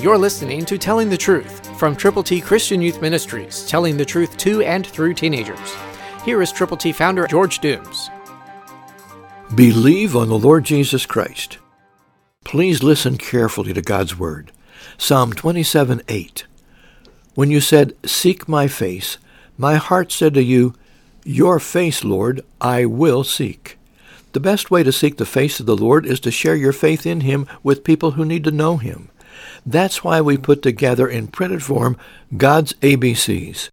You're listening to Telling the Truth from Triple T Christian Youth Ministries, telling the truth to and through teenagers. Here is Triple T founder George Dooms. Believe on the Lord Jesus Christ. Please listen carefully to God's Word. Psalm 27 8. When you said, Seek my face, my heart said to you, Your face, Lord, I will seek. The best way to seek the face of the Lord is to share your faith in Him with people who need to know Him. That's why we put together in printed form God's ABCs.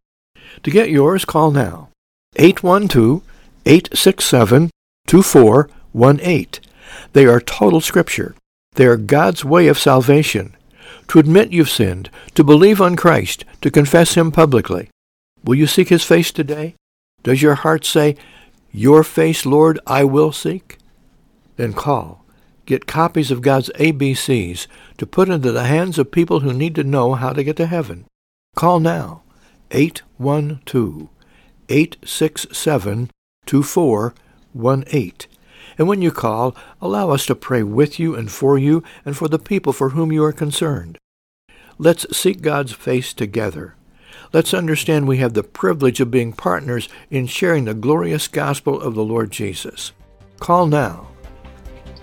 To get yours, call now 812-867-2418. They are total scripture. They are God's way of salvation. To admit you've sinned, to believe on Christ, to confess Him publicly. Will you seek His face today? Does your heart say, Your face, Lord, I will seek? Then call get copies of God's ABCs to put into the hands of people who need to know how to get to heaven. Call now 812-867-2418. And when you call, allow us to pray with you and for you and for the people for whom you are concerned. Let's seek God's face together. Let's understand we have the privilege of being partners in sharing the glorious gospel of the Lord Jesus. Call now